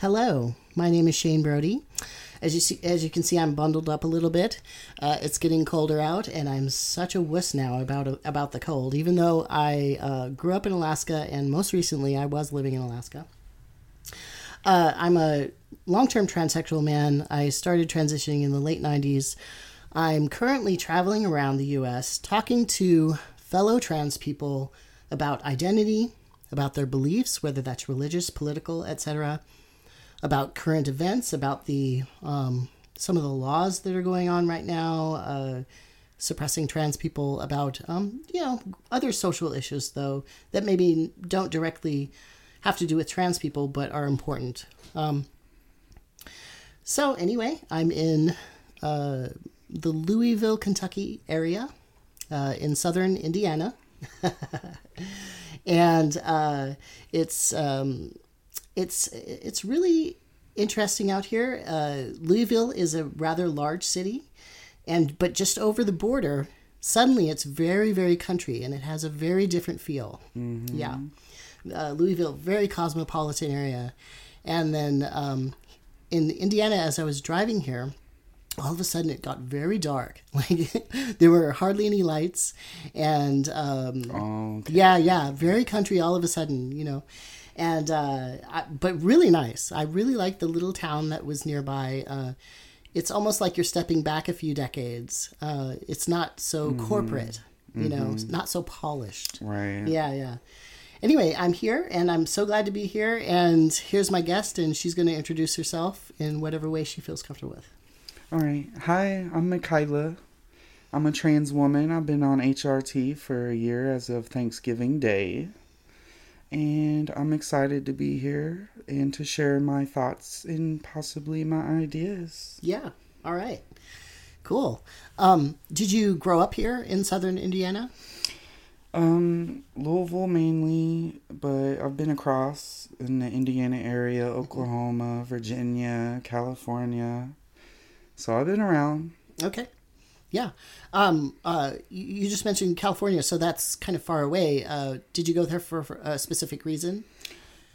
Hello, my name is Shane Brody. As you see, as you can see, I'm bundled up a little bit. Uh, it's getting colder out, and I'm such a wuss now about about the cold. Even though I uh, grew up in Alaska, and most recently I was living in Alaska. Uh, I'm a long-term transsexual man. I started transitioning in the late '90s. I'm currently traveling around the U.S. talking to fellow trans people about identity, about their beliefs, whether that's religious, political, etc about current events, about the um, some of the laws that are going on right now, uh, suppressing trans people, about um, you know other social issues though that maybe don't directly have to do with trans people but are important. Um, so anyway, I'm in uh, the Louisville, Kentucky area uh, in southern Indiana. and uh, it's um, it's it's really interesting out here. Uh, Louisville is a rather large city, and but just over the border, suddenly it's very very country, and it has a very different feel. Mm-hmm. Yeah, uh, Louisville, very cosmopolitan area, and then um, in Indiana, as I was driving here. All of a sudden, it got very dark. Like there were hardly any lights, and um, oh, okay. yeah, yeah, very country. All of a sudden, you know, and uh, I, but really nice. I really like the little town that was nearby. Uh, it's almost like you're stepping back a few decades. Uh, it's not so mm-hmm. corporate, you mm-hmm. know, not so polished. Right. Yeah, yeah. Anyway, I'm here and I'm so glad to be here. And here's my guest, and she's going to introduce herself in whatever way she feels comfortable with. All right. Hi, I'm Michaela. I'm a trans woman. I've been on HRT for a year as of Thanksgiving Day and I'm excited to be here and to share my thoughts and possibly my ideas. Yeah. All right. Cool. Um, did you grow up here in southern Indiana? Um, Louisville mainly, but I've been across in the Indiana area, Oklahoma, Virginia, California. So I've been around. Okay. Yeah. Um, uh, you just mentioned California, so that's kind of far away. Uh, did you go there for, for, a specific reason?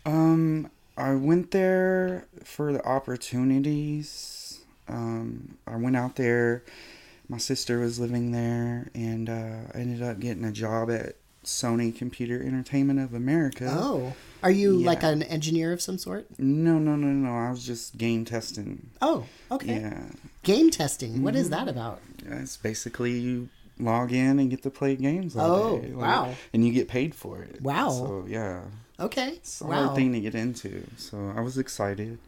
Um, I went there for the opportunities. Um, I went out there. My sister was living there, and uh, I ended up getting a job at Sony Computer Entertainment of America. Oh, are you yeah. like an engineer of some sort? No, no, no, no. I was just game testing. Oh, okay. Yeah. Game testing. What mm-hmm. is that about? It's basically you log in and get to play games all oh, day. Like, wow. And you get paid for it. Wow. So, yeah. Okay. It's a wow. hard thing to get into. So I was excited.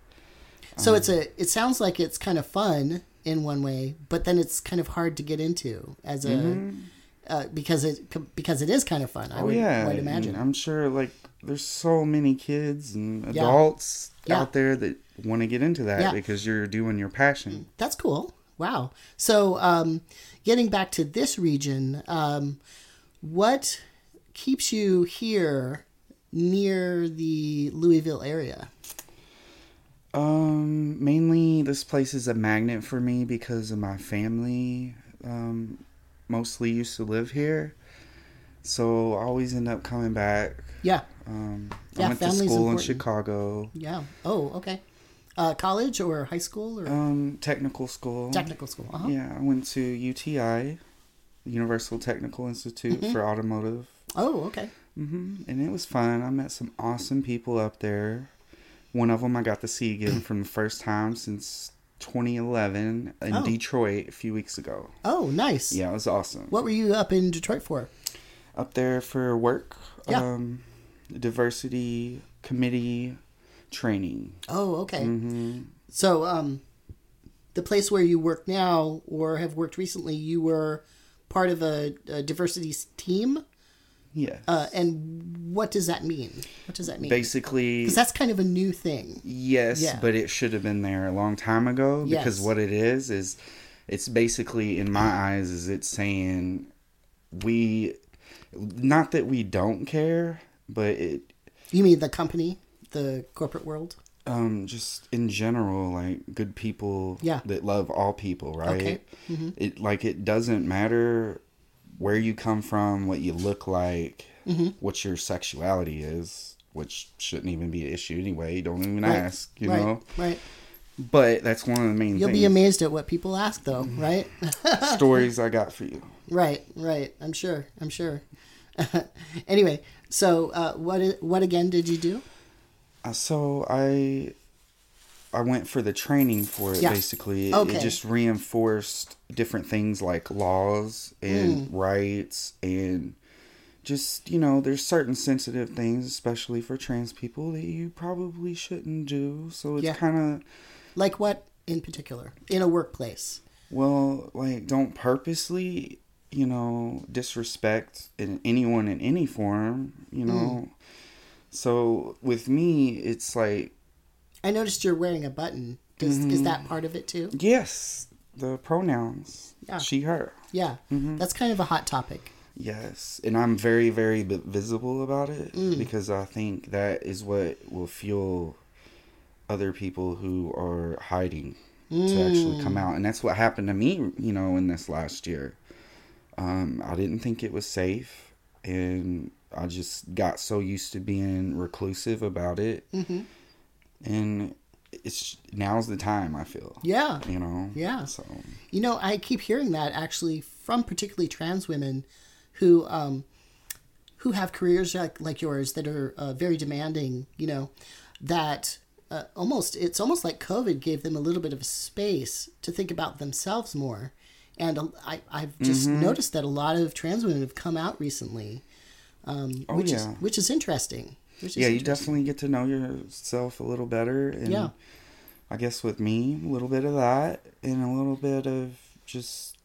So um, it's a it sounds like it's kind of fun in one way, but then it's kind of hard to get into as a mm-hmm. Uh, because it because it is kind of fun. I oh, would, yeah. would imagine. I'm sure like there's so many kids and adults yeah. out there that want to get into that yeah. because you're doing your passion. That's cool. Wow. So, um, getting back to this region, um, what keeps you here near the Louisville area? Um, mainly this place is a magnet for me because of my family. Um, mostly used to live here, so I always end up coming back. Yeah. Um, I yeah, went to school important. in Chicago. Yeah. Oh, okay. Uh, college or high school or um, technical school. Technical school. Uh-huh. Yeah, I went to UTI, Universal Technical Institute mm-hmm. for Automotive. Oh, okay. hmm And it was fun. I met some awesome people up there. One of them I got to see again from the first time since 2011 in oh. Detroit a few weeks ago. Oh, nice. Yeah, it was awesome. What were you up in Detroit for? Up there for work. Yeah. Um, diversity committee training. Oh, okay. Mm-hmm. So, um, the place where you work now or have worked recently, you were part of a, a diversity team. Yes. Uh, and what does that mean? What does that mean? Basically, because that's kind of a new thing. Yes, yeah. but it should have been there a long time ago. Because yes. what it is is, it's basically in my eyes is it's saying we, not that we don't care, but it. You mean the company? the corporate world? Um, just in general, like good people yeah. that love all people, right? Okay. Mm-hmm. It like it doesn't matter where you come from, what you look like, mm-hmm. what your sexuality is. which shouldn't even be an issue anyway. Don't even Right. ask, you right, know. right. But that's one of the main things. You'll things. be amazed at what people ask, though, right? stories I got for you. right, right. I'm sure. I'm sure. anyway, so uh, what? What again did you do? Uh, so I I went for the training for it Yeah. basically. It- Okay. It just reinforced different things like laws and Hmm. rights and just, you know, there's certain sensitive things, especially for trans people, that you probably shouldn't do. So it's Yeah. kind of, Like what in particular in a workplace? well, like, don't purposely, you know, disrespect in anyone in any form, you know. So with me, it's like, I noticed you're wearing a button. Does, Is Mm-hmm. that part of it too? yes, the pronouns, Yeah. she, her. Yeah, Mm-hmm. that's kind of a hot topic. Yes, and I'm very, very visible about it Mm. because I think that is what will fuel other people who are hiding to actually Mm. come out, and that's what happened to me. You know, in this last year, um, I didn't think it was safe, and I just got so used to being reclusive about it, hmm and it's now's the time. I feel, Yeah, you know, Yeah. So You know, I keep hearing that actually from particularly trans women who um, who have careers like, like yours that are uh, very demanding. You know, that uh, almost it's almost like COVID gave them a little bit of space to think about themselves more. And uh, I, I've just Mm-hmm. noticed that a lot of trans women have come out recently, um, Oh, which is yeah. which is interesting. Yeah, you definitely get to know yourself a little better, and Yeah. I guess with me, a little bit of that and a little bit of just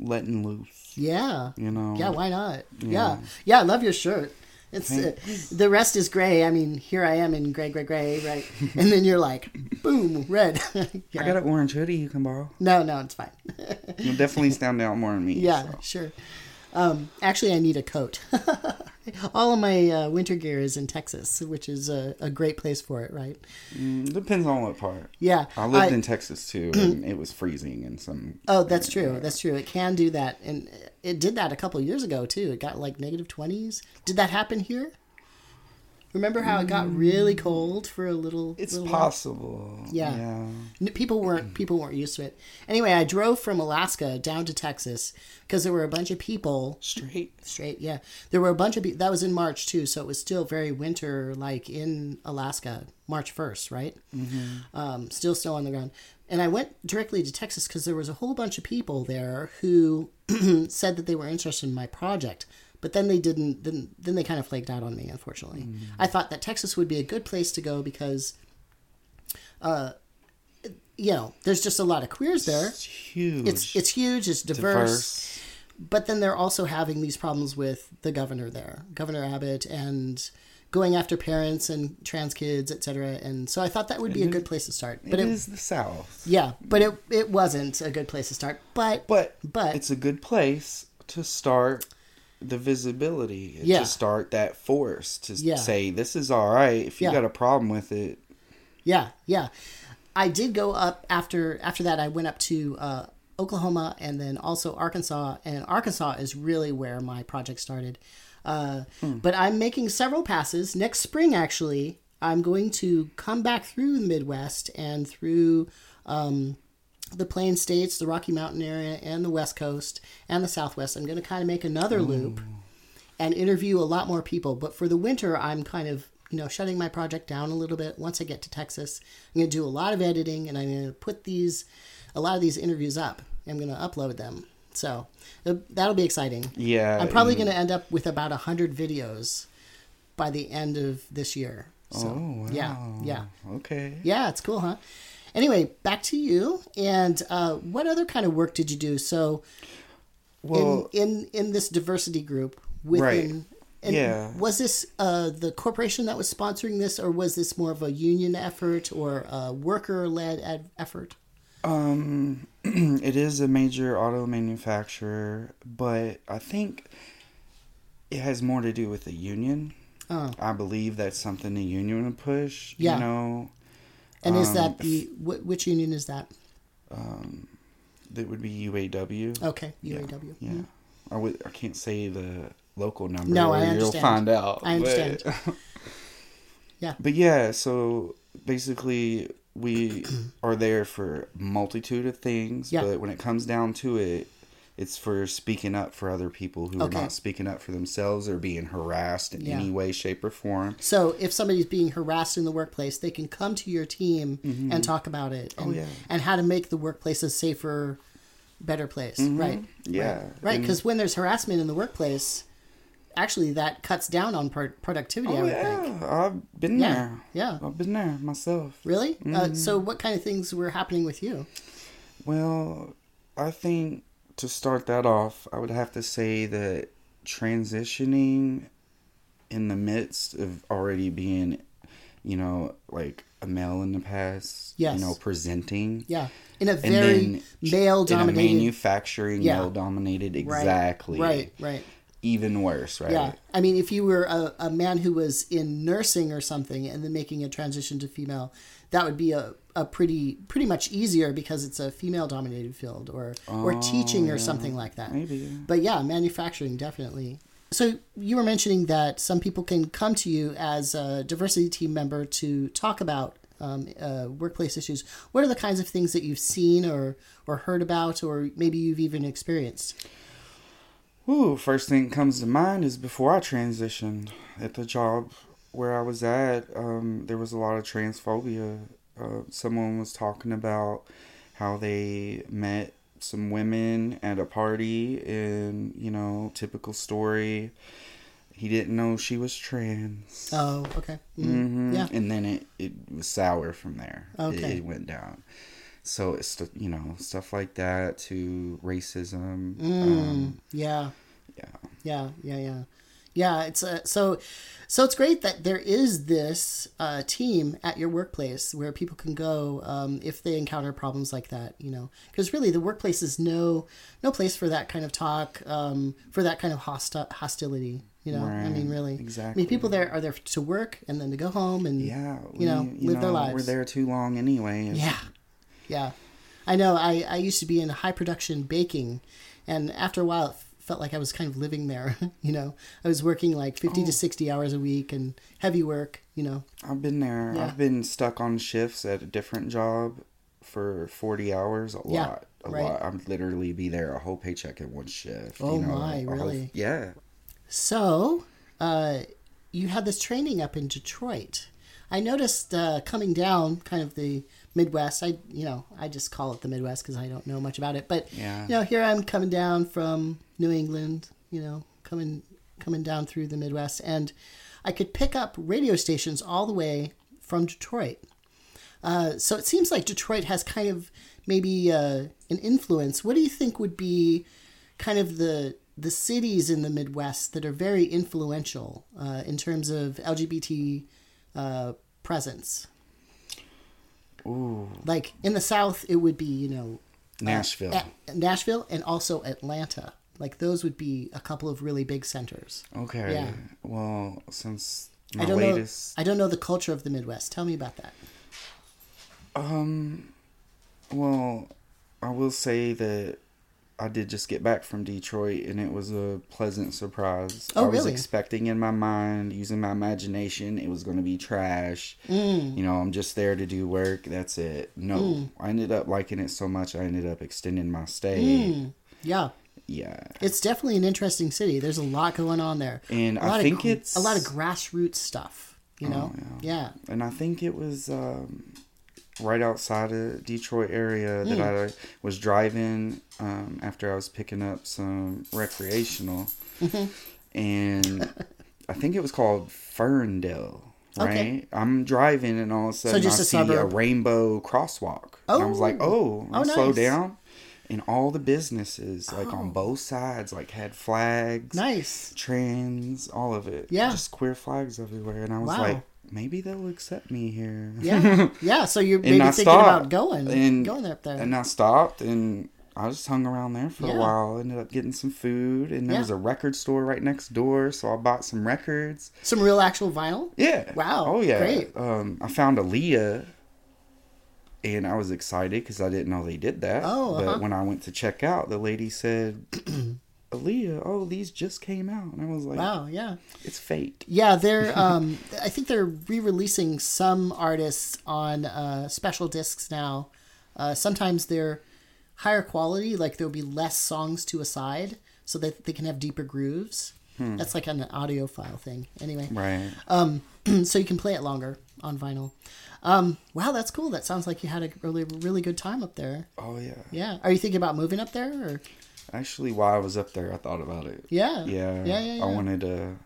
letting loose. Yeah. You know. Yeah, why not? Yeah. Yeah. Yeah, I love your shirt. It's uh, the rest is gray. I mean, here I am in gray, gray, gray, right? and then you're like, boom, red. yeah. I got an orange hoodie you can borrow. No, no, it's fine. You'll definitely stand out more than me. yeah, so. sure. Um, actually, I need a coat. All of my uh, winter gear is in Texas, which is a, a great place for it, right? Mm, depends on what part. Yeah. I lived I- in Texas too, and it was freezing and some. Oh, that's true. That's true. It can do that, and it did that a couple years ago too. It got like negative twenties. Did that happen here? Remember how it got really cold for a little? It's little possible. Yeah. Yeah. People weren't people weren't used to it. Anyway, I drove from Alaska down to Texas because there were a bunch of people Straight. straight. Yeah, there were a bunch of people. That was in March too, so it was still very winter, like in Alaska, March first, right? Mm-hmm. Um, still snow on the ground. And I went directly to Texas because there was a whole bunch of people there who said that they were interested in my project. But then they didn't. Then, then they kind of flaked out on me. Unfortunately, I thought that Texas would be a good place to go because, uh, you know, there's just a lot of queers there. It's huge. It's it's huge. It's diverse diverse. but then they're also having these problems with the governor there, Governor Abbott, and going after parents and trans kids, etc. And so I thought that would be a good place to start. But it it, is the South. yeah, but it it wasn't a good place to start. But But But- it's a good place to start the visibility. Yeah. To start that force to Yeah. say this is all right. If you Yeah. got a problem with it, yeah, yeah, I did go up after after that. I went up to uh, Oklahoma and then also Arkansas, and Arkansas is really where my project started. Uh, But I'm making several passes next spring. Actually, I'm going to come back through the Midwest and through um, the Plain States, the Rocky Mountain area, and the West Coast and the Southwest. I'm going to kind of make another loop and interview a lot more people. But for the winter, I'm kind of you know shutting my project down a little bit. Once I get to Texas, I'm going to do a lot of editing, and I'm going to put these a lot of these interviews up. I'm going to upload them. So uh, that'll be exciting. yeah. I'm probably going to end up with about a hundred videos by the end of this year. So Oh wow. yeah, yeah, Okay. yeah. It's cool, huh? Anyway, back to you. And uh, what other kind of work did you do? So Well, in in in this diversity group within Right. and Yeah. was this uh, the corporation that was sponsoring this or was this more of a union effort or a worker led ad- effort Um, it is a major auto manufacturer, but I think it has more to do with the union. Oh. I believe that's something the union would push. Yeah. You know, and is Um, that the wh- which union is that Um, that would be UAW. okay uaw Yeah. I would. I can't say the local number. No, I You'll find out. I but- understand. Yeah. But yeah, so basically we are there for multitude of things, Yeah. but when it comes down to it, it's for speaking up for other people who Okay. are not speaking up for themselves or being harassed in Yeah. any way, shape, or form. So if somebody's being harassed in the workplace, they can come to your team and talk about it and, Mm-hmm. Oh, yeah. and how to make the workplace a safer, better place. Right. Mm-hmm. Yeah. Right. And- Because when there's harassment in the workplace, actually that cuts down on pro- productivity, I Oh would yeah, think. I've been Yeah. there. Yeah. I've been there myself. Really? Uh, Mm-hmm. so what kind of things were happening with you? Well, I think to start that off, I would have to say that transitioning in the midst of already being, you know, like a male in the past, Yes. you know, presenting. Yeah. In a very male in a dominated. manufacturing, Yeah. male dominated, Right. exactly. Right. Right. Even worse, right? Yeah. I mean, if you were a, a man who was in nursing or something and then making a transition to female, that would be a, a pretty pretty much easier because it's a female dominated field or or teaching or something like that. Oh, Maybe. yeah. But yeah, manufacturing definitely. So you were mentioning that some people can come to you as a diversity team member to talk about um, uh, workplace issues. What are the kinds of things that you've seen or or heard about, or maybe you've even experienced? Ooh, first thing that comes to mind is before I transitioned at the job where I was at, um, there was a lot of transphobia. Uh, someone was talking about how they met some women at a party, and you know, typical story. He didn't know she was trans. Oh, okay. Mm. hmm Yeah. And then it, it was sour from there. Okay. It, went down. So it's, you know, stuff like that to racism. Mm. Um, Yeah. yeah. Yeah, yeah, yeah, yeah. It's uh, so, so it's great that there is this uh, team at your workplace where people can go um, if they encounter problems like that. You know, because really the workplace is no no place for that kind of talk, um, for that kind of hosti- hostility. You know, I mean, Right, really, I mean, people there are there to work and then to go home and Yeah, you know, we- live their lives. We're there too long anyway. Yeah, yeah. I know. I, I used to be in high production baking, and after a while, it felt like I was kind of living there. you know, I was working like fifty Oh. to sixty hours a week and heavy work. You know. I've been there. Yeah. I've been stuck on shifts at a different job for forty hours. A Yeah, lot, a right. lot. I'd literally be there a whole paycheck in one shift. Oh you know, my, a whole- really? yeah. So, uh, you had this training up in Detroit. I noticed uh, coming down, kind of the Midwest. I, you know, I just call it the Midwest because I don't know much about it. But Yeah. you know, here I'm coming down from New England. You know, coming coming down through the Midwest, and I could pick up radio stations all the way from Detroit. Uh, so it seems like Detroit has kind of maybe uh, an influence. What do you think would be kind of the the cities in the Midwest that are very influential uh, in terms of LGBT uh, presence? Ooh, Like in the South, it would be you know Nashville. A- Nashville and also Atlanta. Like those would be a couple of really big centers. okay. yeah. Well, since my I don't latest, know. I don't know the culture of the Midwest. Tell me about that. um, well, I will say that I did just get back from Detroit, and it was a pleasant surprise. Oh, I was really? expecting in my mind, using my imagination, it was going to be trash. Mm. You know, I'm just there to do work. That's it. No, I ended up liking it so much. I ended up extending my stay. Mm. Yeah, Yeah, it's definitely an interesting city. There's a lot going on there. and I think of, it's a lot of grassroots stuff. You know. Oh, yeah. and I think it was um, right outside of Detroit area that I was driving um, after I was picking up some recreational, and I think it was called Ferndale. Right, Okay. I'm driving, and all of a sudden just I a see suburb. a rainbow crosswalk. and I was like, Oh. "Oh, Oh, I'll slow down." And all the businesses, like Oh. on both sides, like had flags Nice. trans, all of it. Yeah. Just queer flags everywhere. And I was Wow. like, maybe they'll accept me here. Yeah. yeah. So you're maybe thinking stopped, about going, and- going up there. And I stopped and I just hung around there for Yeah. a while. Ended up getting some food. And there Yeah. was a record store right next door. So I bought some records. Some real actual vinyl. Yeah. Wow, Oh, yeah. great. Um, I found Aaliyah. And I was excited because I didn't know they did that. Oh, uh-huh. But when I went to check out, the lady said, Aaliyah, oh, these just came out. And I was like, Wow, yeah. it's fake. Yeah, they're. Um, I think they're re-releasing some artists on uh, special discs now. Uh, sometimes they're higher quality, like there'll be less songs to a side, so that they can have deeper grooves. That's like an audiophile thing. Anyway, Right. Um, so you can play it longer on vinyl. Um, wow, that's cool. That sounds like you had a really really good time up there. oh, yeah. Yeah. Are you thinking about moving up there? Or Actually, while I was up there, I thought about it. yeah, Yeah. yeah, yeah. yeah. I wanted to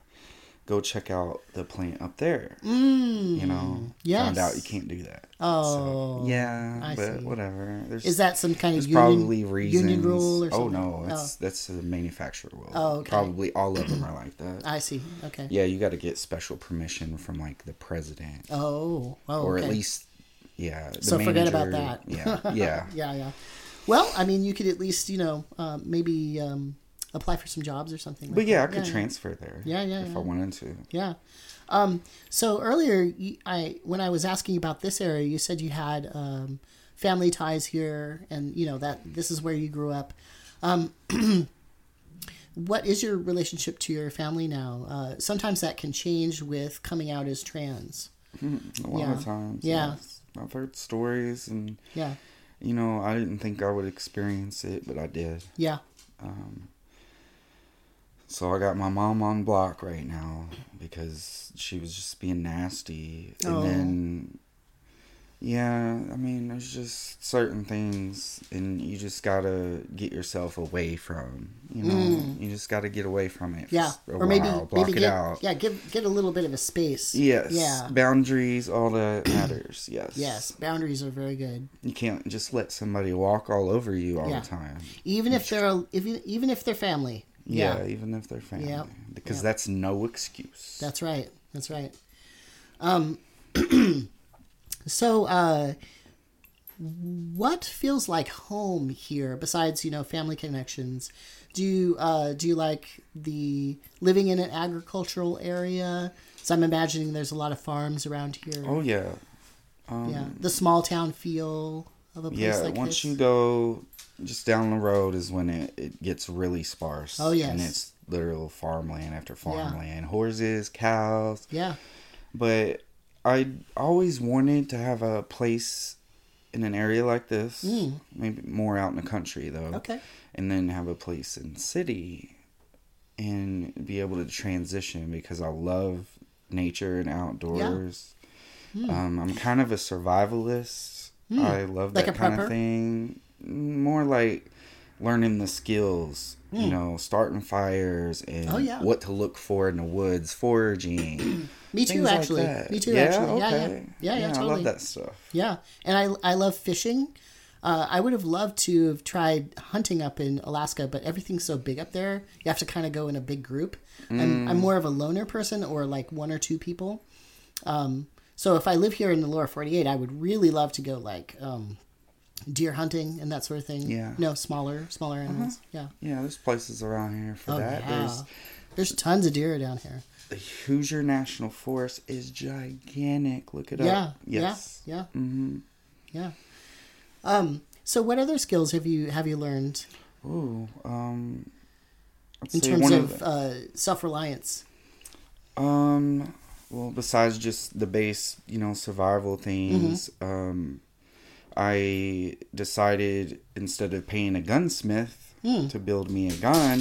go check out the plant up there. Mm, you know, yes. found out you can't do that. Oh, Yeah, I but see. whatever. There's Is that some kind of union, probably reasons. union rule or oh no, that's that's the manufacturer will. Oh, okay. Probably all of them are like that. I see. Okay. Yeah, you got to get special permission from like the president, Oh, oh, or okay. at least, yeah. The So forget about that. Yeah, yeah. yeah, yeah. Well, I mean, you could at least, you know, um, maybe um, apply for some jobs or something. But like yeah, I that. could transfer there. Yeah, yeah, If yeah. I wanted to. Yeah. Um, so earlier, I when I was asking about this area, you said you had um, family ties here, and you know that this is where you grew up. Um, what is your relationship to your family now? Uh, sometimes that can change with coming out as trans. A lot Yeah. of times. Yeah. yes. I've heard stories, and Yeah, you know, I didn't think I would experience it, but I did. yeah, Um, So I got my mom on block right now because she was just being nasty. And Oh. then, yeah, I mean, there's just certain things, and you just gotta get yourself away from. You know, you just gotta get away from it. Mm. yeah. For a Or maybe while, block maybe it get out. yeah give get a little bit of a space. Yes. Yeah. Boundaries, all that matters. Yes. Yes, boundaries are very good. You can't just let somebody walk all over you all Yeah. the time. Even if they're if even if they're family. Yeah, Yeah, even if they're family. Yep. Because Yep. that's no excuse. that's right. That's right. Um, so, uh, what feels like home here besides you know family connections? Do you uh, do you like the living in an agricultural area? So I'm imagining there's a lot of farms around here. oh yeah. Um, yeah, the small town feel of a place Yeah, like once this. you go just down the road is when it, it gets really sparse. Oh, yes. And it's literal farmland after farmland. Horses, cows. yeah, But I always wanted to have a place in an area like this. Maybe more out in the country though. Mm. okay, And then have a place in city and be able to transition because I love nature and outdoors. Hmm. Um, I'm kind of a survivalist. I love that kind prepper? of thing. More like learning the skills, you know, starting fires and Hmm. Oh, yeah. what to look for in the woods, foraging. me too like actually. that. Me too yeah, actually. Yeah, Okay. yeah, yeah, yeah, totally. I love that stuff. Yeah, and I I love fishing. Uh, I would have loved to have tried hunting up in Alaska, but everything's so big up there. You have to kind of go in a big group. I'm, I'm more of a loner person, or like one or two people. Um, so if I live here in the lower 48, I would really love to go like um, deer hunting and that sort of thing. Yeah. No, smaller smaller animals. Yeah. Yeah, there's places around here for Oh that. yeah. There's There's tons of deer down here. The Hoosier National Forest is gigantic. Look it Yeah. up. Yes. Yeah. Yeah. Mm-hmm. Yeah. Um. So, what other skills have you have you learned Ooh. Um. In terms one of, uh, self reliance? Um, well, besides just the base, you know, survival things, um, I decided instead of paying a gunsmith to build me a gun,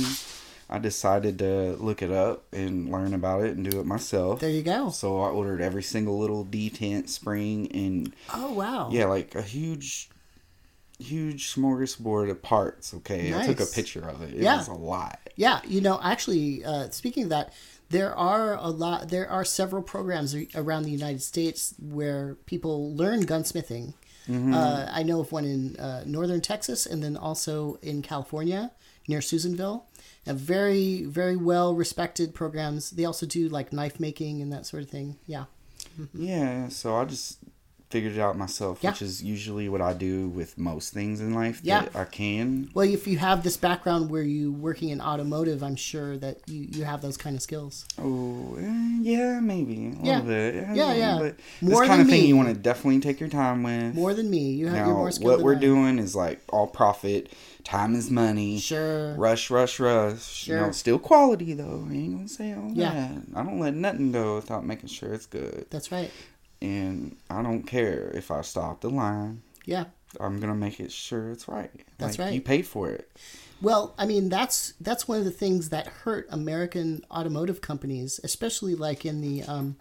I decided to look it up and learn about it and do it myself. There you go. So I ordered every single little detent spring and Oh wow. yeah, like a huge, huge smorgasbord of parts. Okay, I took a picture of it. It Yeah. was a lot. Yeah, you know, actually, uh, speaking of that, there are a lot. There are several programs around the United States where people learn gunsmithing. Uh, I know of one in uh, northern Texas, and then also in California near Susanville. Very, very well respected programs. They also do like knife making and that sort of thing. Yeah. Yeah, so I just figured it out myself, Yeah. which is usually what I do with most things in life Yeah. that I can. Well, if you have this background where you working in automotive, I'm sure that you, you have those kind of skills. Oh, eh, yeah, maybe a Yeah. little bit. Yeah, yeah. But More this kind of thing me. you want to definitely take your time with. More than me, you have now, more skilled. what we're I. doing is like all profit. Time is money. Sure. Rush, rush, rush. You know, Sure. still quality though. I ain't gonna say all Yeah. that. I don't let nothing go without making sure it's good. That's right. And I don't care if I stop the line. Yeah. I'm gonna make it sure it's right. That's Like, right. You paid for it. Well, I mean that's that's one of the things that hurt American automotive companies, especially like in the um,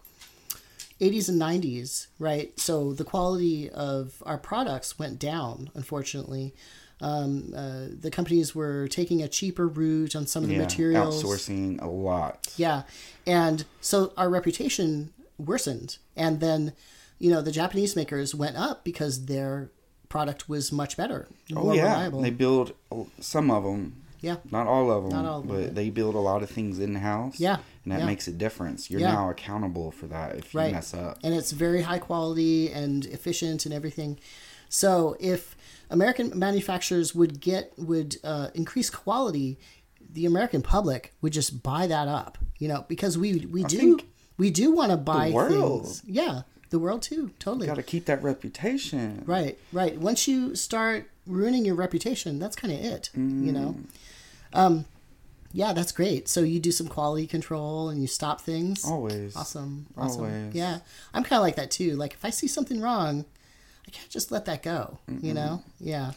80s and 90s, right? So the quality of our products went down, unfortunately. Um, uh, the companies were taking a cheaper route on some of the Yeah, materials. outsourcing a lot. Yeah. And so our reputation worsened. And then, you know, the Japanese makers went up because their product was much better, Oh more yeah, reliable. they build some of them. yeah. Not all of them, Not all of 'em, but but- they build a lot of things in house. Yeah, and that yeah. makes a difference. You're Yeah. now accountable for that if you Right. mess up. And it's very high quality and efficient and everything. So if American manufacturers would get would uh, increase quality, the American public would just buy that up. You know, because we we do we do want to buy world- things. Yeah, the world too. Totally. Got to keep that reputation. Right, right. Once you start ruining your reputation, that's kind of it, you know. Mm. Um, yeah, that's great. So you do some quality control and you stop things. Always. Awesome, awesome. Always. Yeah, I'm kind of like that too. Like if I see something wrong, I can't just let that go. You know. Yeah,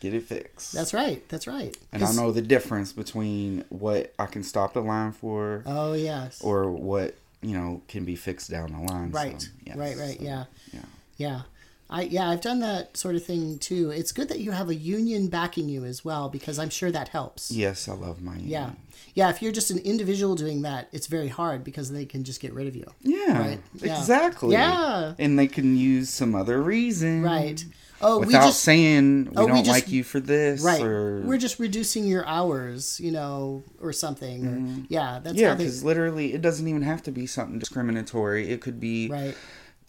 Get it fixed. that's right. That's right. and I know the difference between what I can stop the line for Oh yes. or what you know can be fixed down the line. right. So, yes. Right. Right. So, Yeah. Yeah. Yeah. I yeah, I've done that sort of thing too. It's good that you have a union backing you as well because I'm sure that helps. Yes, I love my Yeah. Yeah, if you're just an individual doing that, it's very hard because they can just get rid of you. Yeah, Right. Yeah. exactly. Yeah. And they can use some other reason. Right. Oh, we Without just saying we Oh, don't just- like you for this right. or We're just reducing your hours, you know, or something. Or, yeah, that's Mm-hmm. yeah, how they because literally it doesn't even have to be something discriminatory. It could be Right.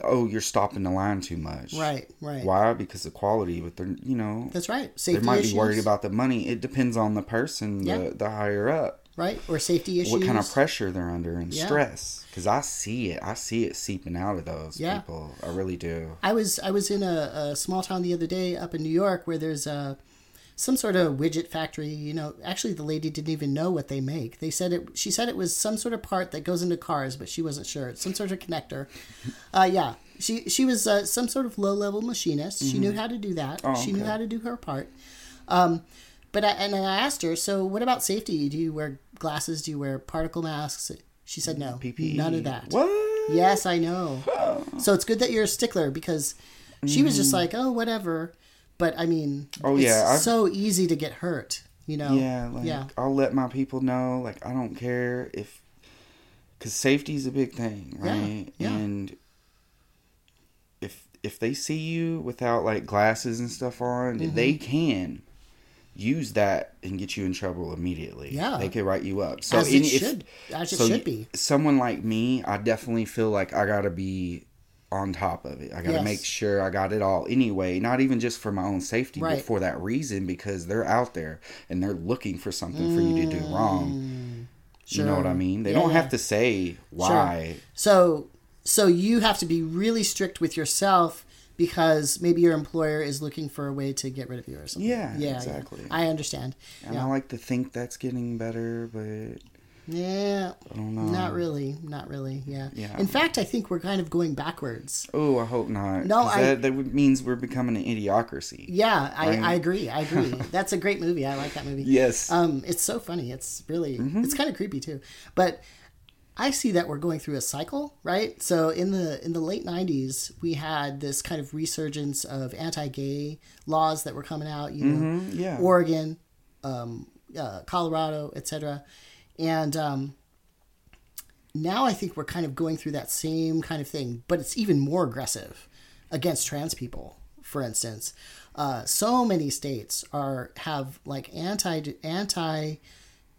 Oh you're stopping the line too much. Right, right. Why? Because of quality, but they're you know That's right. Safety issues. they might issues. be worried about the money. It depends on the person, Yeah. the the higher up. right or safety issues. what kind of pressure they're under and Yeah. stress because i see it i see it seeping out of those Yeah. people i really do I was I was in a, a small town the other day up in New York where there's a some sort of widget factory. You know, actually the lady didn't even know what they make. They said it. She said it was some sort of part that goes into cars, but she wasn't sure. It's some sort of connector. Uh, yeah, she she was uh, some sort of low level machinist. She knew how to do that. Mm-hmm. Oh, She knew how to do her part. Um, but I, and I asked her, so what about safety? Do you wear glasses? Do you wear particle masks? She said no, ppe none of that. What Yes, I know. So it's good that you're a stickler because she was just like, oh, whatever. But I mean. Oh, it's yeah, I've- so easy to get hurt. You know. yeah like yeah. i'll let my people know like i don't care if because safety is a big thing right yeah. and if if they see you without like glasses and stuff on Mm-hmm. they can use that and get you in trouble immediately Yeah. they could write you up so as it if- should, as it so should be. someone like me, I definitely feel like I gotta be on top of it. I gotta Yes. make sure I got it all anyway, not even just for my own safety, Right. but for that reason because they're out there and they're looking for something for you to do wrong. You know what I Mm. Mean? They Yeah, don't yeah. have to say why. So, so you have to be really strict with yourself because maybe your employer is looking for a way to get rid of you or something. Yeah, yeah, exactly. I understand. And yeah. I like to think that's getting better, but yeah, I don't know. not really, not really. Yeah. Yeah. In fact, I think we're kind of going backwards. Oh, I hope not. No, I- that, that means we're becoming an idiocracy. Yeah, I, Right. I agree. I agree. That's a great movie. I like that movie. Yes. Um, it's so funny. It's really Mm-hmm. it's kind of creepy too. But I see that we're going through a cycle, right? So in the in the late '90s, we had this kind of resurgence of anti-gay laws that were coming out. You know, Mhm, yeah. Oregon, um, uh, Colorado, etc. And um, now I think we're kind of going through that same kind of thing, but it's even more aggressive against trans people. For instance, uh, so many states are have like anti anti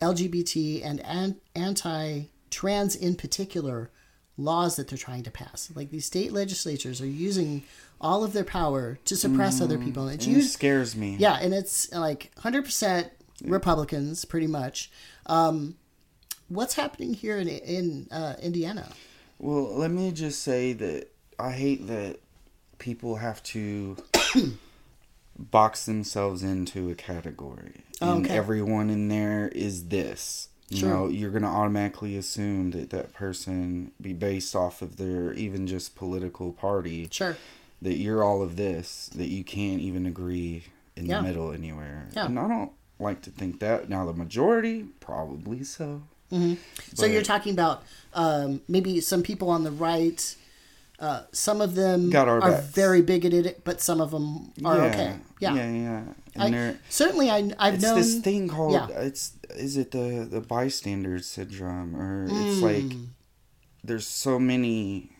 LGBT and an, anti trans in particular laws that they're trying to pass. Like these state legislatures are using all of their power to suppress other people. And it used, scares me. yeah, and it's like 100% Republicans, pretty much. Um, what's happening here in in uh, Indiana? Well, let me just say that I hate that people have to box themselves into a category. And Okay. everyone in there is this. You Sure. know, you're going to automatically assume that that person be based off of their even just political party. Sure. That you're all of this, that you can't even agree in Yeah. the middle anywhere. Yeah. And I don't like to think that. Now, the majority, probably so. So you're talking about um, maybe some people on the right. Uh, some of them are backs. very bigoted, but some of them are yeah. okay. Yeah, Yeah, yeah. And I, certainly. I, I've it's known this thing called yeah. it's is it the the bystander syndrome or it's like Mm. there's so many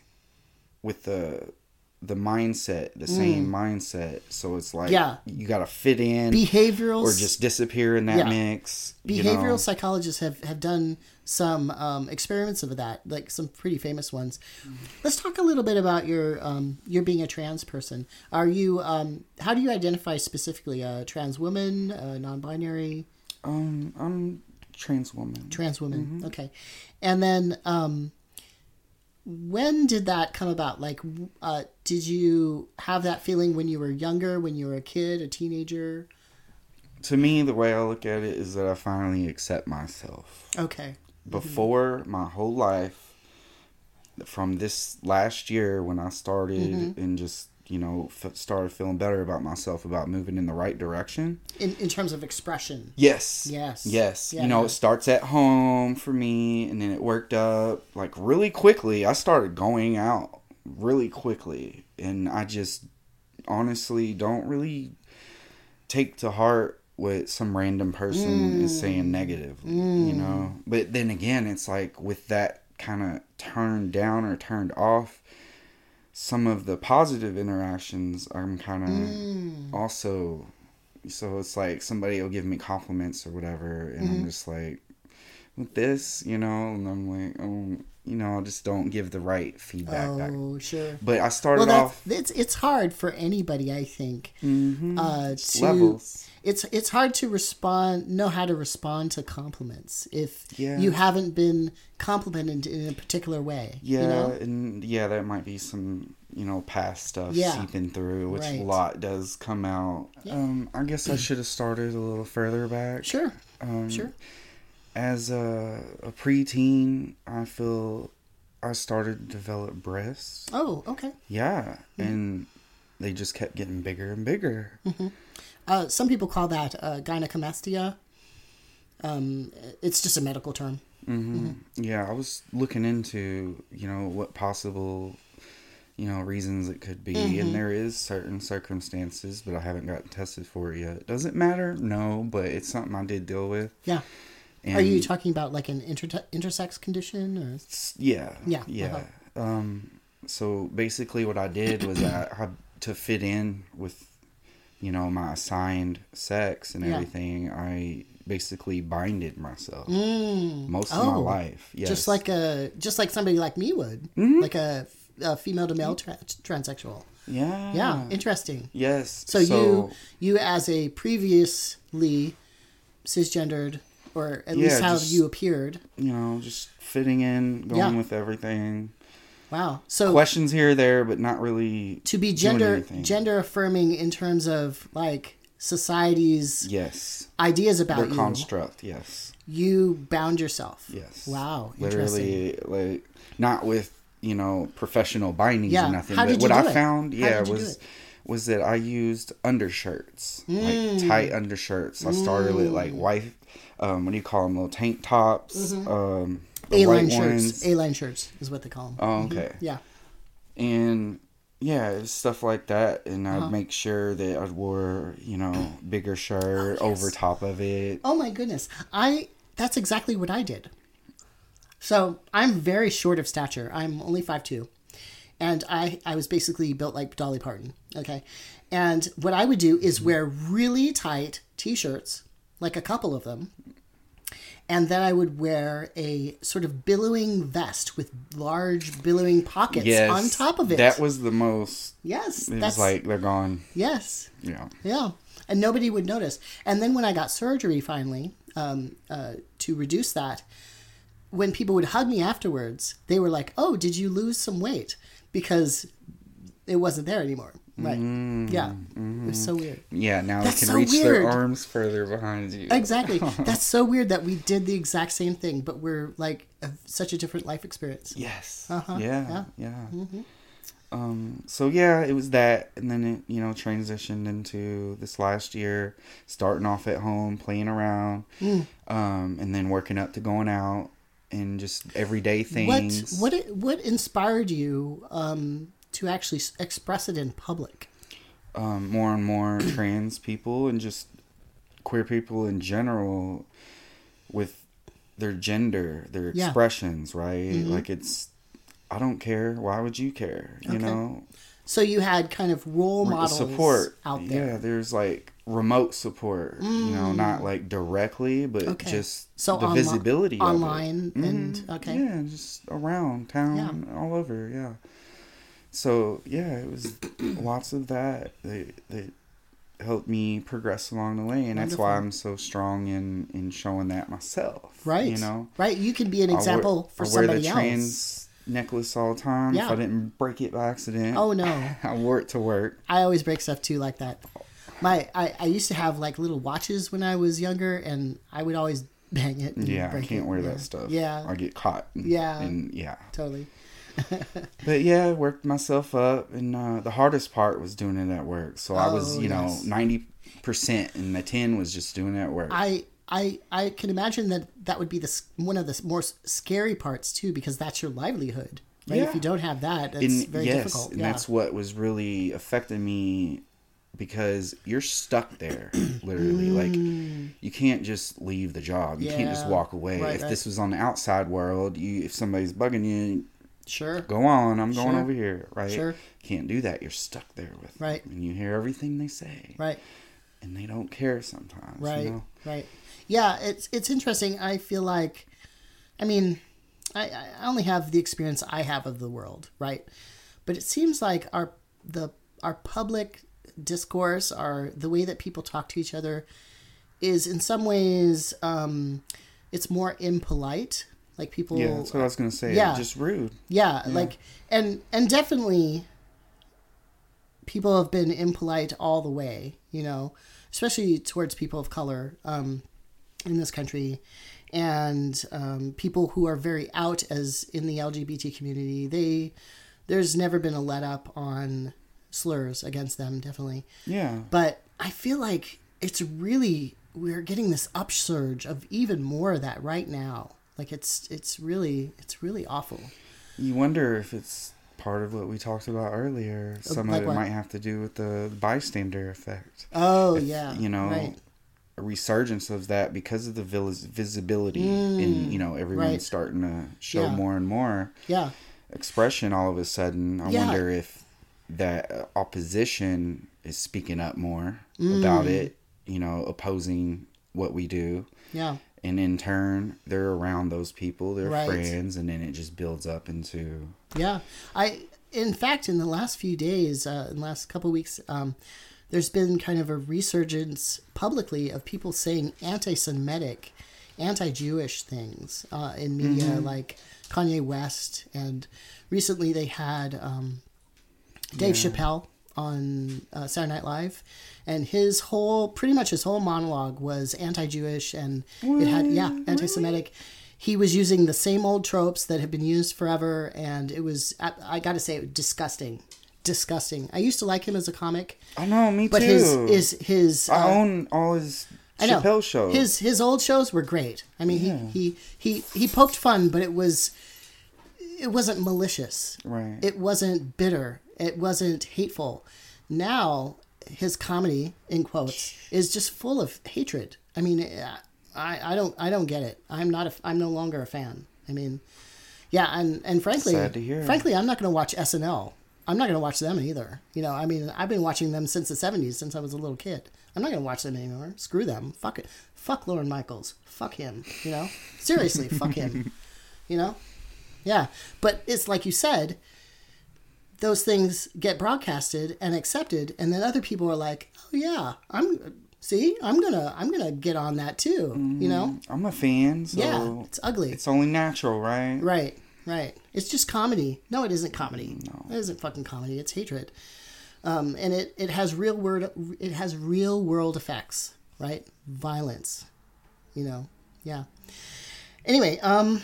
with the the mindset the same mindset so it's like Mm. Yeah. you got to fit in behavioral or just disappear in that Yeah. mix you behavioral know? psychologists have, have done some um, experiments of that, like some pretty famous ones. Let's talk a little bit about your um, your being a trans person. Are you? Um, how do you identify specifically? A trans woman, a non-binary, um i'm trans woman trans woman? Mm-hmm. Okay, and then um, when did that come about? Like, uh, did you have that feeling when you were younger, when you were a kid, a teenager? to me the way i look at it is that i finally accept myself Okay, before my whole life from this last year when i started Mm-hmm. and just you know f- started feeling better about myself about moving in the right direction in in terms of expression. yes Yes. yes Yeah, you know yeah. it starts at home for me and then it worked up like really quickly i started going out really quickly and i just honestly don't really take to heart what some random person is Mm. saying negatively, you know. But then again, it's like with that kind of turned down or turned off, some of the positive interactions I'm kind of Mm. also. So it's like somebody will give me compliments or whatever, and Mm-hmm. I'm just like, with this, you know, and I'm like, oh, you know, I just don't give the right feedback back. Oh, sure. But I started Well, off it's it's hard for anybody, I think, uh, to levels. It's it's hard to respond, know how to respond to compliments if Yeah. you haven't been complimented in a particular way. Yeah, you know? and yeah, that might be some you know past stuff Yeah. seeping through, which Right. a lot does come out. Um, I guess I should have started a little further back. Sure, Um, sure. As a, a preteen, I feel I started to develop breasts. Oh, okay. Yeah, Hmm. and they just kept getting bigger and bigger. Uh, some people call that uh, gynecomastia. Um, it's just a medical term. Yeah, I was looking into you know what possible you know reasons it could be, Mm-hmm. and there is certain circumstances, but I haven't gotten tested for it yet. Does it matter? No, but it's something I did deal with. Yeah. And Are you talking about like an inter- intersex condition or? yeah, Yeah, yeah. uh-huh. Um, so basically, what I did was I had to fit in with you know my assigned sex and Yeah. everything. I basically binded myself mm. most of my Oh, life. Yes. Just like a just like somebody like me would, mm-hmm. like a, a female to male tra- transsexual. yeah, Yeah, interesting. yes. So, you you as a previously cisgendered, or at least how just- you appeared. you know, just fitting in, going Yeah. with everything. Wow. So Questions here or there, but not really. to be gender gender affirming in terms of like society's Yes. ideas Their about you, construct, yes. you bound yourself. Yes. Wow. Interesting. Literally, like, not with, you know, professional bindings Yeah. or nothing. How but did what you I it? found, yeah, did you was was that I used undershirts, Mm. like tight undershirts. I started with like white, um, what do you call them? Little tank tops, um, A-line Mm-hmm. shirts. A-line shirts is what they call them. oh, okay. yeah. and yeah, stuff like that. And I'd Uh-huh. make sure that I'd wore, you know, bigger shirt over top of it. Oh my goodness. I that's exactly what I did. So I'm very short of stature. I'm only five two, And I, I was basically built like Dolly Parton. Okay. And what I would do is wear really tight t shirts, like a couple of them. And then I would wear a sort of billowing vest with large billowing pockets Yes. on top of it. That was the most. yes, It that's was like they're gone. yes, Yeah. yeah, and nobody would notice. And then when I got surgery finally um, uh, to reduce that, when people would hug me afterwards, they were like, "Oh, did you lose some weight?" Because it wasn't there anymore. Right? yeah, it was so weird. Yeah. Now That's they can so reach weird. their arms further behind you. Exactly. That's so weird that we did the exact same thing, but we're like a, such a different life experience. Yes. Uh-huh, Yeah. yeah. Yeah. Um. So yeah, it was that, and then it you know transitioned into this last year, starting off at home, playing around, Mm. um, and then working up to going out and just everyday What things. what what inspired you um, to actually express it in public? um, more and more trans people and just queer people in general with their gender, their Yeah. expressions, right? Mhm. Like it's, I don't care. Why would you care? You Okay. know, So you had kind of role models support out there. Yeah, there's like remote support. You know, not like directly, but Mm. Okay. just So the visibility online and Mhm. okay. Yeah, just around town, all over. Yeah. So yeah, it was lots of that that that helped me progress along the way, and that's why I'm so strong in in showing that myself. Right. You know, Right. You can be an I wear- example for I wear somebody the else. trans necklace all the time. Yeah. If I didn't break it by accident, Oh no. I wore it to work. I always break stuff too like that. My I, I used to have like little watches when I was younger and I would always bang it. And Yeah, I can't it. wear yeah. that stuff. Yeah. I get caught. And, Yeah. and yeah. Totally. But yeah, I worked myself up, and uh, the hardest part was doing it at work. So I was, Oh, you know, ninety percent, and the ten was just doing it at work. I I I can imagine that that would be the one of the more scary parts too because that's your livelihood. Right? Yeah. If you don't have that, it's and very yes, difficult. and yeah. that's what was really affecting me because you're stuck there, literally. Like you can't just leave the job. You can't just Mm. Walk away. Right, if right. this was on the outside world, you if somebody's bugging you, sure. go on. I'm going Sure. over here. Right. Sure. Can't do that. You're stuck there with Right. them, and you hear everything they say. Right. and they don't care sometimes. Right. You know? Right. Yeah, it's it's interesting. I feel like, I mean, I I only have the experience I have of the world, right? But it seems like our the our public discourse, our the way that people talk to each other, is in some ways um, it's more impolite. Like people, Yeah, that's what I was gonna say. Yeah. Just rude. yeah, like and and definitely people have been impolite all the way, you know, especially towards people of color um, in this country and um, people who are very out as in the LGBT community. They there's never been a let up on slurs against them, definitely. Yeah. But I feel like it's really we're getting this upsurge of even more of that right now. Like it's it's really it's really awful. You wonder if it's part of what we talked about earlier. Some Uh, like of it what? might have to do with the bystander effect. Oh If, yeah, You know, right. a resurgence of that because of the vis- visibility and you know everyone's Mm, right. starting to show Yeah. more and more Yeah, expression all of a sudden. I Yeah. wonder if that uh, opposition is speaking up more about Mm. it. You know, opposing what we do. yeah, and in turn they're around those people they're Right. friends and then it just builds up into yeah. I, in fact, in the last few days, uh, in the last couple weeks, um, there's been kind of a resurgence publicly of people saying anti-Semitic, anti-Jewish things uh, in media, like Kanye West, and recently they had um, Dave Chappelle on uh, Saturday Night Live, and his whole, pretty much his whole monologue was anti-Jewish, and it had yeah, anti-Semitic. He was using the same old tropes that have been used forever, and it was I, I got to say disgusting, disgusting. I used to like him as a comic, i know me but too But his is his i uh, own all his I know. chappelle shows His his old shows were great. I mean, he, he he he poked fun, but it was it wasn't malicious. Right. It wasn't bitter. It wasn't hateful. Now his comedy, in quotes, is just full of hatred. I mean, I I don't I don't get it. I'm not a I'm no longer a fan. I mean, yeah, and and frankly, to frankly, I'm not going to watch SNL. I'm not going to watch them either. You know, I mean, I've been watching them since the '70s, since I was a little kid. I'm not gonna watch them anymore. Screw them. Fuck it. Fuck Lorne Michaels. Fuck him. You know. Seriously, fuck him. You know. Yeah, but it's like you said. Those things get broadcasted and accepted, and then other people are like, "Oh yeah, I'm see, I'm gonna, I'm gonna get on that too." You know. I'm a fan, so Yeah, it's ugly. it's only natural, right? Right, right. It's just comedy. No, it isn't comedy. No. It isn't fucking comedy. It's hatred. Um, and it, it has real word it has real world effects, right? Violence. You know. Yeah. Anyway, um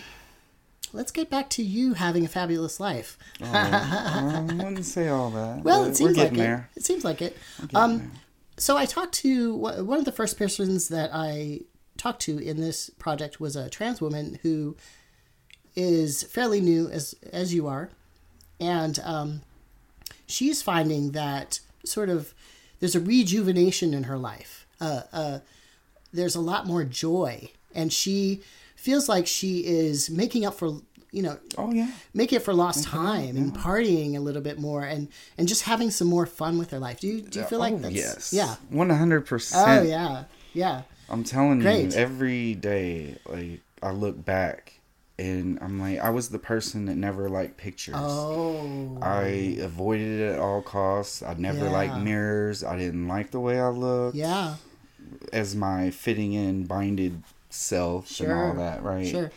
let's get back to you having a fabulous life. I wouldn't say all that. Well, it seems we're like getting it. there. It seems like it. Um, there. so I talked to one of the first persons that I talked to in this project was a trans woman who is fairly new as as you are, and um, she's finding that sort of there's a rejuvenation in her life. Uh, uh, there's a lot more joy, and she feels like she is making up for you know Oh yeah. make it for lost time and partying a little bit more and and just having some more fun with her life. Do you do you feel like oh, that's yes. yeah? 100% Oh yeah, yeah, I'm telling Great. you, every day, like I look back and I'm like, I was the person that never liked pictures. oh I avoided it at all costs. I never Yeah. liked mirrors. I didn't like the way I looked yeah, as my fitting in, binded self and all that, right? sure.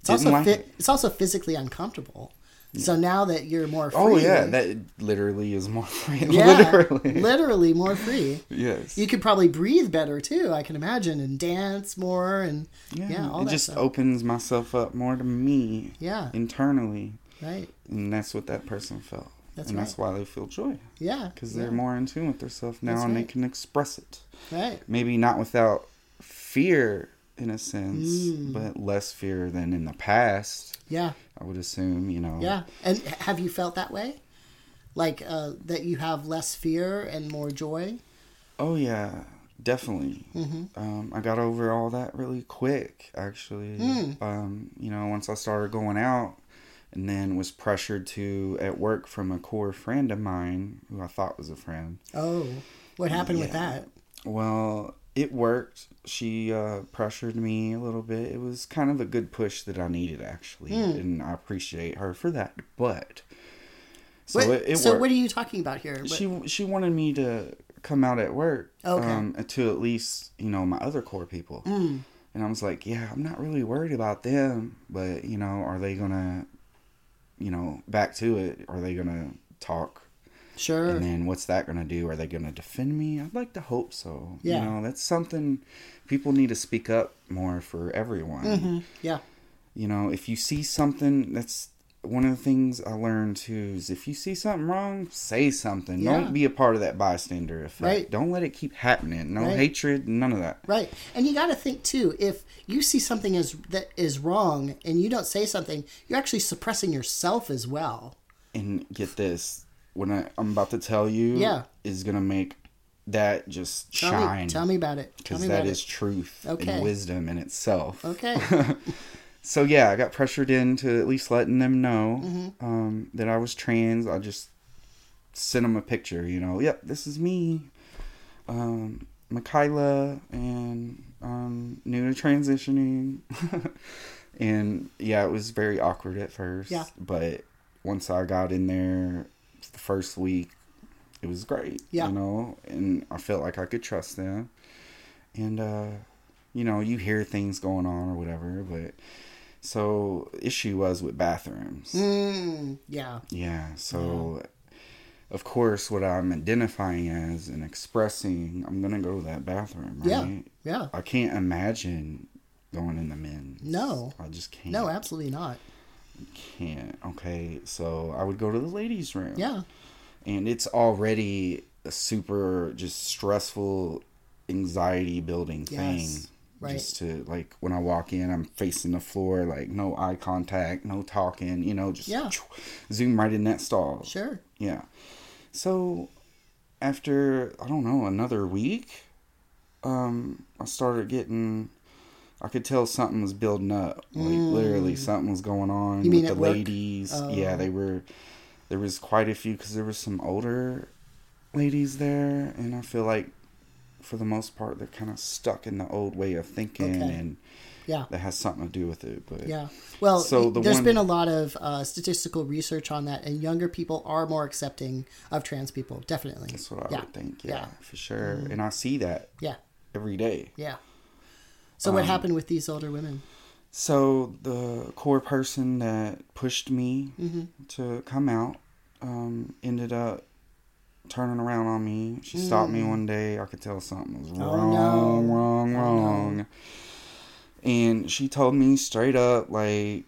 It's Didn't also like fi- it. it's also physically uncomfortable. So now that you're more free, Oh yeah, that literally is more free. yeah, literally. literally more free. yes. You could probably breathe better too. I can imagine and dance more and yeah, all it that just stuff. opens myself up more to me yeah, internally, right. and that's what that person felt. That's and right. that's why they feel joy Yeah, because they're more in tune with themselves now, That's and right. they can express it. right. Maybe not without fear, in a sense, Mm. but less fear than in the past. Yeah, I would assume, you know. Yeah. And have you felt that way? Like uh, that you have less fear and more joy? Oh yeah, definitely. Mm-hmm. Um, I got over all that really quick, actually. Mm. Um, you know, once I started going out, and then was pressured to at work from a core friend of mine who I thought was a friend. Oh, what happened with that? Well, it worked. She uh, pressured me a little bit. It was kind of a good push that I needed, actually, Hmm. and I appreciate her for that. But so What- it, it so worked. what are you talking about here? What- she she wanted me to come out at work Okay. um, to at least you know my other core people Mm. and i was like yeah i'm not really worried about them but you know are they gonna you know back to it are they gonna talk sure. and then what's that gonna do are they gonna defend me i'd like to hope so Yeah. you know that's something people need to speak up more for everyone Mhm. Yeah. you know if you see something that's one of the things I learned too is if you see something wrong, say something. Yeah. Don't be a part of that bystander effect. Right. Don't let it keep happening. No Right. hatred, none of that. Right. And you got to think too, if you see something as that is wrong and you don't say something, you're actually suppressing yourself as well. And get this, what I, I'm about to tell you Yeah. is gonna make that just Tell shine. me tell me about it. Because that is is truth Okay. and wisdom in itself. Okay. So yeah, I got pressured into at least letting them know Mm-hmm. um, that I was trans. I just sent them a picture. You know, yep, this is me, um, Michaela, and um, new to transitioning. and yeah, it was very awkward at first. Yeah. But once I got in there, the first week, it was great. Yeah. You know, and I felt like I could trust them. And uh, you know, you hear things going on or whatever, but so issue was with bathrooms. mm, yeah. Yeah, so of course what I'm identifying as and expressing, I'm gonna go to that bathroom, right? Yeah. Yeah. I can't imagine going in the men's. No. I just can't. No, absolutely not. Can't. Okay, so I would go to the ladies' room. Yeah. and it's already a super just stressful anxiety building thing Yes, right. just to like when i walk in i'm facing the floor like no eye contact no talking you know just Yeah. zoom right in that stall Sure. yeah so after i don't know another week um i started getting i could tell something was building up like literally something was going on Mm. You mean with the ladies Oh. yeah they were there was quite a few because there was some older ladies there and i feel like for the most part, they're kind of stuck in the old way of thinking, Okay. and Yeah. that has something to do with it. But Yeah. Well, So the there's one- been a lot of uh, statistical research on that, and younger people are more accepting of trans people. Definitely. that's what I yeah. would think. Yeah, Yeah. For sure. And I see that Yeah. every day. Yeah. So Um, what happened with these older women? So the core person that pushed me Mm-hmm. to come out um, ended up turning around on me. She stopped me one day. I could tell something was Mm. Oh, wrong, no. wrong, Oh, wrong. And she told me straight up like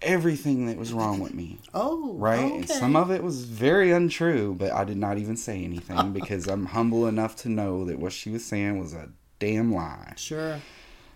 everything that was wrong with me. Oh, Right? Okay. And some of it was very untrue, but I did not even say anything because I'm humble enough to know that what she was saying was a damn lie. Sure.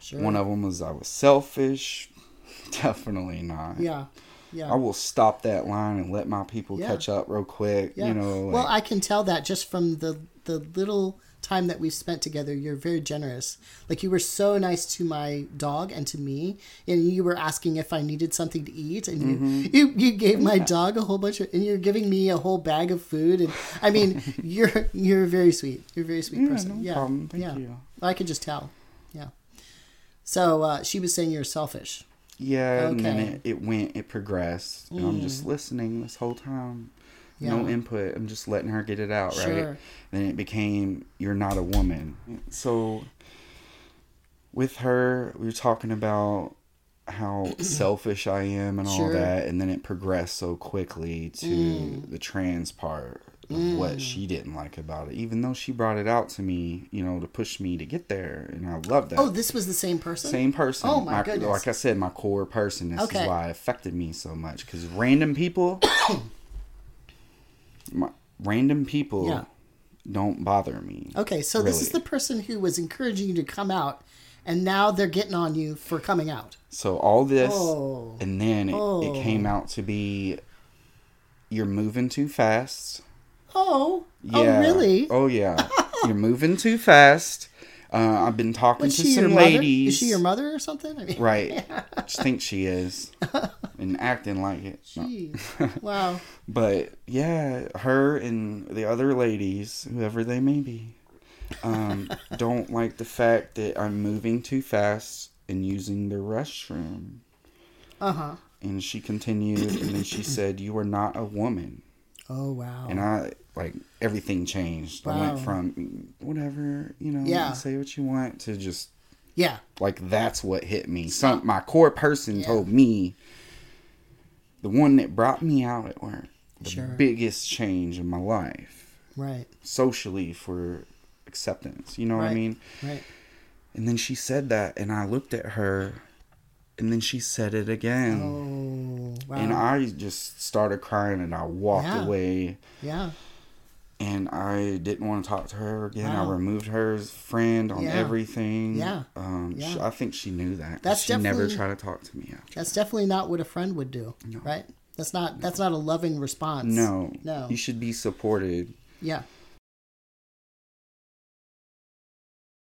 Sure. One of them was I was selfish. Definitely not. Yeah. Yeah. I will stop that line and let my people Yeah. catch up real quick. yeah. You know, well, I can tell that just from the the little time that we've spent together. You're very generous. Like you were so nice to my dog and to me, and you were asking if I needed something to eat, and you Mm-hmm. you, you gave my dog a whole bunch of, and you're giving me a whole bag of food, and I mean, you're you're very sweet. You're a very sweet Yeah, person. no yeah. problem. Thank yeah. you. I could just tell. Yeah. So uh, she was saying you're selfish. yeah, and then Mm. it, it went, it progressed. And I'm just listening this whole time. No input. I'm just letting her get it out, right? Then it became, you're not a woman. So with her, we were talking about how selfish I am and all that. And then it progressed so quickly to Mm. the trans part of what mm. she didn't like about it. Even though she brought it out to me, you know, to push me to get there. And I love that. Oh, this was the same person. Same person. Oh, my goodness. Like I said, my core person. This Okay. is why it affected me so much. Because random people, my, random people, Yeah. don't bother me. Okay, so this is the person who was encouraging you to come out, and now they're getting on you for coming out. So all this, Oh. and then it, Oh. it came out to be, you're moving too fast. Oh, Yeah. oh, really? Oh yeah. you're moving too fast. Uh, I've been talking Was to some mother? ladies. Is she your mother or something? I mean, Right. I think she is, and acting like it. No. Jeez. wow. But yeah, her and the other ladies, whoever they may be, um, don't like the fact that I'm moving too fast and using the restroom. Uh huh. And she continued, and then she said, "You are not a woman." Oh wow. And I like everything changed. I went from whatever you know, Yeah. say what you want, to just yeah. like that's what hit me. Some my core person Yeah. told me, the one that brought me out at work, the Sure. biggest change in my life. Right. socially for acceptance. You know what I mean? Right. And then she said that, and I looked at her, and then she said it again. Oh wow. And I just started crying, and I walked Yeah. away, yeah. And I didn't want to talk to her again. Wow. I removed her as friend on Yeah. everything. Yeah. Um, Yeah. She, I think she knew that. That's she never tried to talk to me after. That's definitely not what a friend would do. No. Right. That's not. That's not a loving response. No. No. You should be supported. Yeah.